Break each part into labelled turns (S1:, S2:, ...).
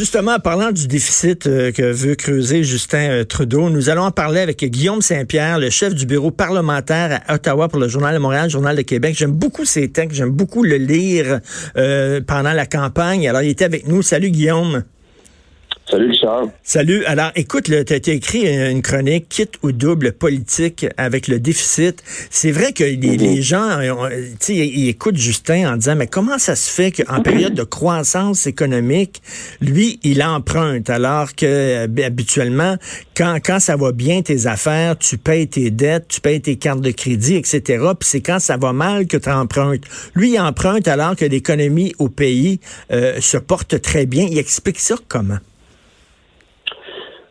S1: Justement, en parlant du déficit euh, que veut creuser Justin euh, Trudeau, nous allons en parler avec Guillaume Saint-Pierre, le chef du bureau parlementaire à Ottawa pour le Journal de Montréal, Journal de Québec. J'aime beaucoup ses textes, j'aime beaucoup le lire euh, pendant la campagne. Alors, il était avec nous. Salut Guillaume.
S2: Salut Richard.
S1: Salut. Alors, écoute, tu as écrit une chronique quitte ou double politique avec le déficit. C'est vrai que les, mhm. gens, tu sais, ils écoutent Justin en disant, mais comment ça se fait qu'en période de croissance économique, lui, il emprunte, alors que euh, habituellement, quand, quand ça va bien tes affaires, tu payes tes dettes, tu payes tes cartes de crédit, etc. Puis c'est quand ça va mal que tu empruntes. Lui, il emprunte alors que l'économie au pays euh, se porte très bien. Il explique ça comment?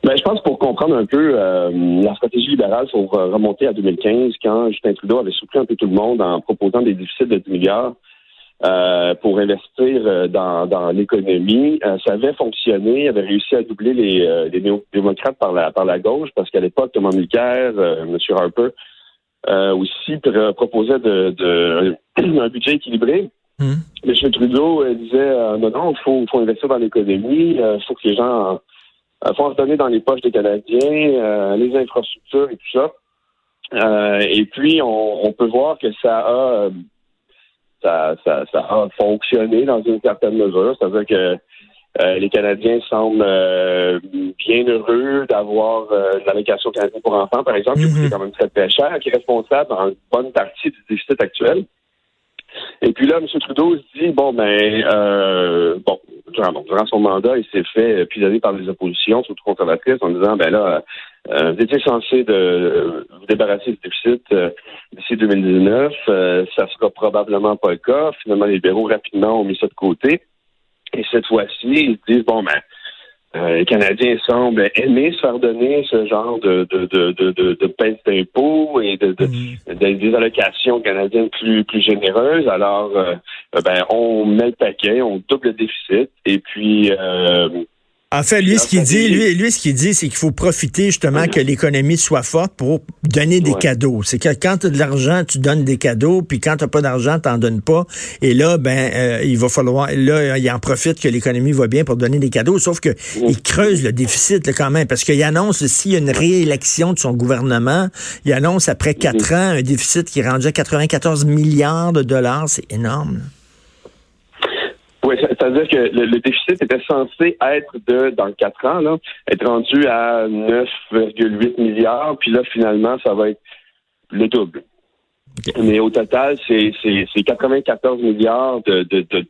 S2: Ben, je pense pour comprendre un peu euh, la stratégie libérale, il faut remonter à 2015, quand Justin Trudeau avait surpris un peu tout le monde en proposant des déficits de 10 milliards euh, pour investir euh, dans, dans l'économie. ça avait fonctionné, il avait réussi à doubler les, les néo-démocrates par la, par la gauche, parce qu'à l'époque, Thomas Mulcair, M. Harper, aussi proposait de, de, un budget équilibré. Mmh. M. Trudeau disait non, non, il faut, faut investir dans l'économie, il faut que les gens il faut se donner dans les poches des Canadiens, euh, les infrastructures et tout ça. Euh, et puis, on, peut voir que ça a, euh, ça, ça, ça, a fonctionné dans une certaine mesure. C'est-à-dire que les Canadiens semblent bien heureux d'avoir l'allocation canadienne pour enfants, par exemple, qui est mm-hmm. quand même très, très cher, qui est responsable en bonne partie du déficit actuel. Et puis là, M. Trudeau se dit, bon, ben, euh, bon, durant, son mandat, il s'est fait pisonner par les oppositions, surtout conservatrices, en disant, ben là, euh, vous étiez censé de vous débarrasser du déficit euh, d'ici 2019. Euh, ça sera probablement pas le cas. Finalement, les libéraux, rapidement, ont mis ça de côté. Et cette fois-ci, ils se disent, bon, ben, euh, les Canadiens semblent aimer se faire donner ce genre de, de, de, de, de, de d'impôts et de, de, mm. des allocations canadiennes plus, plus généreuses. Alors, euh, ben, on met le paquet, on double le déficit et puis euh,
S1: en fait, lui, ce qu'il dit, lui, lui, ce qu'il dit, c'est qu'il faut profiter justement que l'économie soit forte pour donner des cadeaux. C'est que quand tu as de l'argent, tu donnes des cadeaux, puis quand tu pas d'argent, tu n'en donnes pas. Et là, ben, euh, il va falloir, là, il en profite que l'économie va bien pour donner des cadeaux. Sauf que il creuse le déficit là, quand même, parce qu'il annonce s'il y a une réélection de son gouvernement, il annonce après quatre ans un déficit qui est rendu à 94 milliards de dollars. C'est énorme.
S2: C'est-à-dire que le, déficit était censé être de, dans quatre ans, là, être rendu à 9,8 milliards, puis là, finalement, ça va être le double. Mais au total, c'est 94 milliards de, de, de,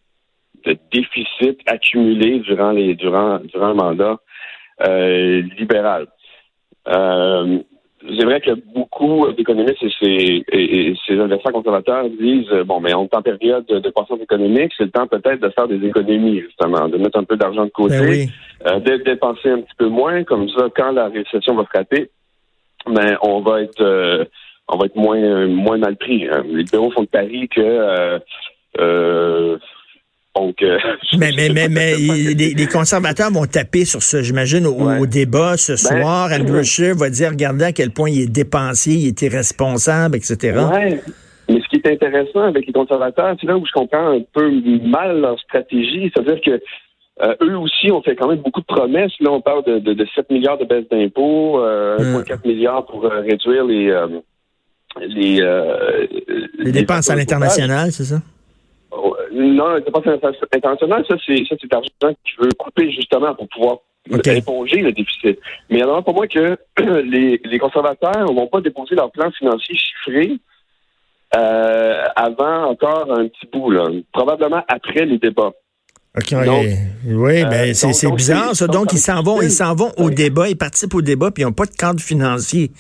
S2: de déficit accumulé durant les durant durant le mandat euh, libéral. Euh, c'est vrai que beaucoup d'économistes et ces, investisseurs conservateurs disent bon, mais on est en période de, croissance économique, c'est le temps peut-être de faire des économies, justement, de mettre un peu d'argent de côté, ben euh, de dépenser un petit peu moins, comme ça, quand la récession va frapper, ben, on va être euh, on va être moins moins mal pris. Hein. Les bureaux font de paris que euh, euh donc, euh,
S1: mais mais, mais, mais les, conservateurs vont taper sur ce, j'imagine, au, débat ce ben, soir. Andrew Scheer va dire, regardez à quel point il est dépensier, il est irresponsable, etc.
S2: Ouais. Mais ce qui est intéressant avec les conservateurs, c'est là où je comprends un peu mal leur stratégie. C'est-à-dire que euh, eux aussi ont fait quand même beaucoup de promesses. Là, on parle de, de, 7 milliards de baisse d'impôts, euh, 1,4 milliards pour euh, réduire les les,
S1: les dépenses à l'international, c'est ça?
S2: Non, les dépenses internationales, ça, c'est, ça, c'est l'argent qui veut couper justement pour pouvoir éponger le déficit. Mais alors, pour moi que les, les conservateurs ne vont pas déposer leur plan financier chiffré euh, avant encore un petit bout, là, probablement après les débats.
S1: OK, oui, euh, ben, c'est, bizarre, ça. Donc, ils s'en vont, ils s'en vont au débat, ils participent au débat, puis ils n'ont pas de cadre financier.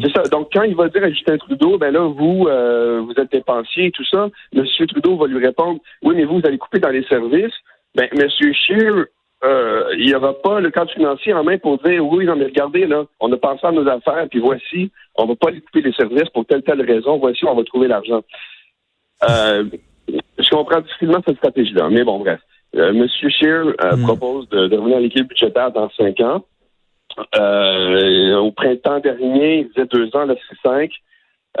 S2: C'est ça. Donc, quand il va dire à Justin Trudeau, ben là, vous, euh, vous êtes dépensier et tout ça, M. Trudeau va lui répondre, oui, mais vous, vous allez couper dans les services. Ben, M. Scheer, euh, il n'y aura pas le cadre financier en main pour dire, oui, non, mais regardez, là, on a pensé à nos affaires, puis voici, on ne va pas aller couper les services pour telle, telle raison, voici, on va trouver l'argent. Euh, je comprends difficilement cette stratégie-là, mais bon, bref. M. Scheer mm. propose de, de revenir à l'équipe budgétaire dans cinq ans. Euh, au printemps dernier, il faisait deux ans, là, c'est cinq.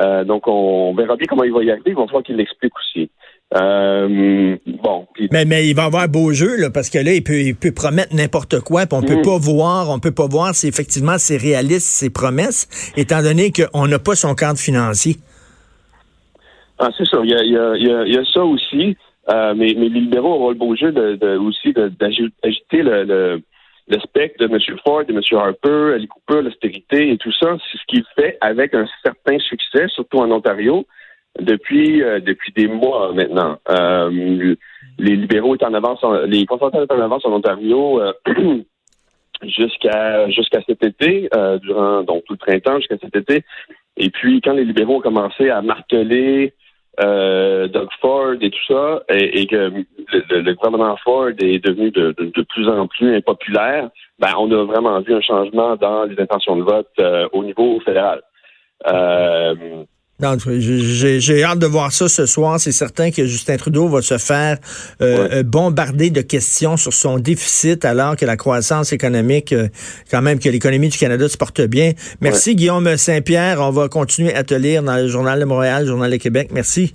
S2: Euh, donc, on verra bien comment il va y arriver. Il va falloir qu'il l'explique aussi. Euh, bon.
S1: Mais, mais il va avoir beau jeu, là, parce que là, il peut, il peut promettre n'importe quoi, puis on peut mm. pas voir, on peut pas voir si effectivement c'est réaliste, ses promesses, étant donné qu'on n'a pas son cadre financier.
S2: Ah, c'est ça. Il y a, il y a, ça aussi. Euh, mais, mais les libéraux auront le beau jeu de, de aussi d'agiter le, le, le, spectre de M. Ford, de M. Harper, Ali Cooper, l'austérité et tout ça. C'est ce qu'il fait avec un certain succès, surtout en Ontario depuis euh, depuis des mois maintenant. Euh, les libéraux étaient en avance, les conservateurs étaient en avance en Ontario euh, jusqu'à jusqu'à cet été, durant donc tout le printemps jusqu'à cet été. Et puis quand les libéraux ont commencé à marteler Doug Ford et tout ça, et, que le, gouvernement Ford est devenu de, de, plus en plus impopulaire, ben on a vraiment vu un changement dans les intentions de vote au niveau fédéral. Euh,
S1: j'ai hâte de voir ça ce soir. C'est certain que Justin Trudeau va se faire euh, euh, bombarder de questions sur son déficit alors que la croissance économique, euh, quand même que l'économie du Canada se porte bien. Merci Guillaume Saint-Pierre. On va continuer à te lire dans le Journal de Montréal, le Journal de Québec. Merci.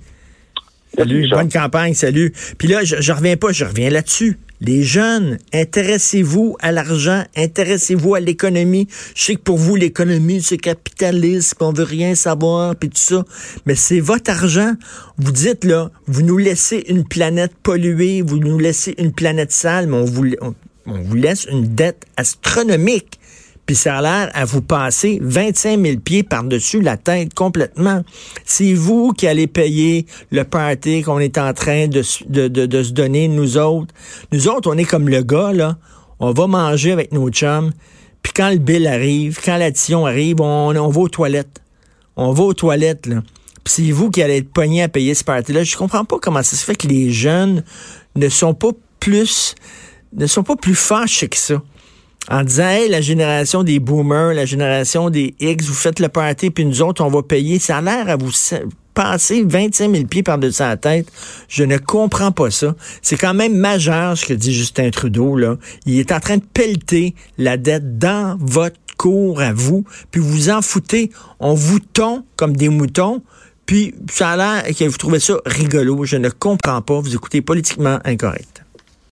S1: Salut, bonne campagne, salut. Puis là, je, je reviens pas, je reviens là-dessus. Les jeunes, intéressez-vous à l'argent, intéressez-vous à l'économie. Je sais que pour vous, l'économie, c'est capitaliste, on veut rien savoir, puis tout ça. Mais c'est votre argent. Vous dites, là, vous nous laissez une planète polluée, vous nous laissez une planète sale, mais on vous, on vous laisse une dette astronomique puis ça a l'air à vous passer 25 000 pieds par-dessus la tête complètement. C'est vous qui allez payer le party qu'on est en train de, se donner, nous autres. Nous autres, on est comme le gars, là. On va manger avec nos chums, puis quand le bill arrive, quand l'addition arrive, on, on va aux toilettes. On va aux toilettes, là. Puis c'est vous qui allez être pogné à payer ce party-là. Je comprends pas comment ça se fait que les jeunes ne sont pas plus ne sont pas plus fâchés que ça en disant hey, la génération des boomers, la génération des X, vous faites le party, puis nous autres, on va payer. Ça a l'air à vous passer 25 000 pieds par-dessus la tête. Je ne comprends pas ça. C'est quand même majeur ce que dit Justin Trudeau. Là. Il est en train de pelleter la dette dans votre cours à vous, puis vous en foutez. On vous tond comme des moutons. Puis ça a l'air que vous trouvez ça rigolo. Je ne comprends pas. Vous écoutez politiquement incorrect.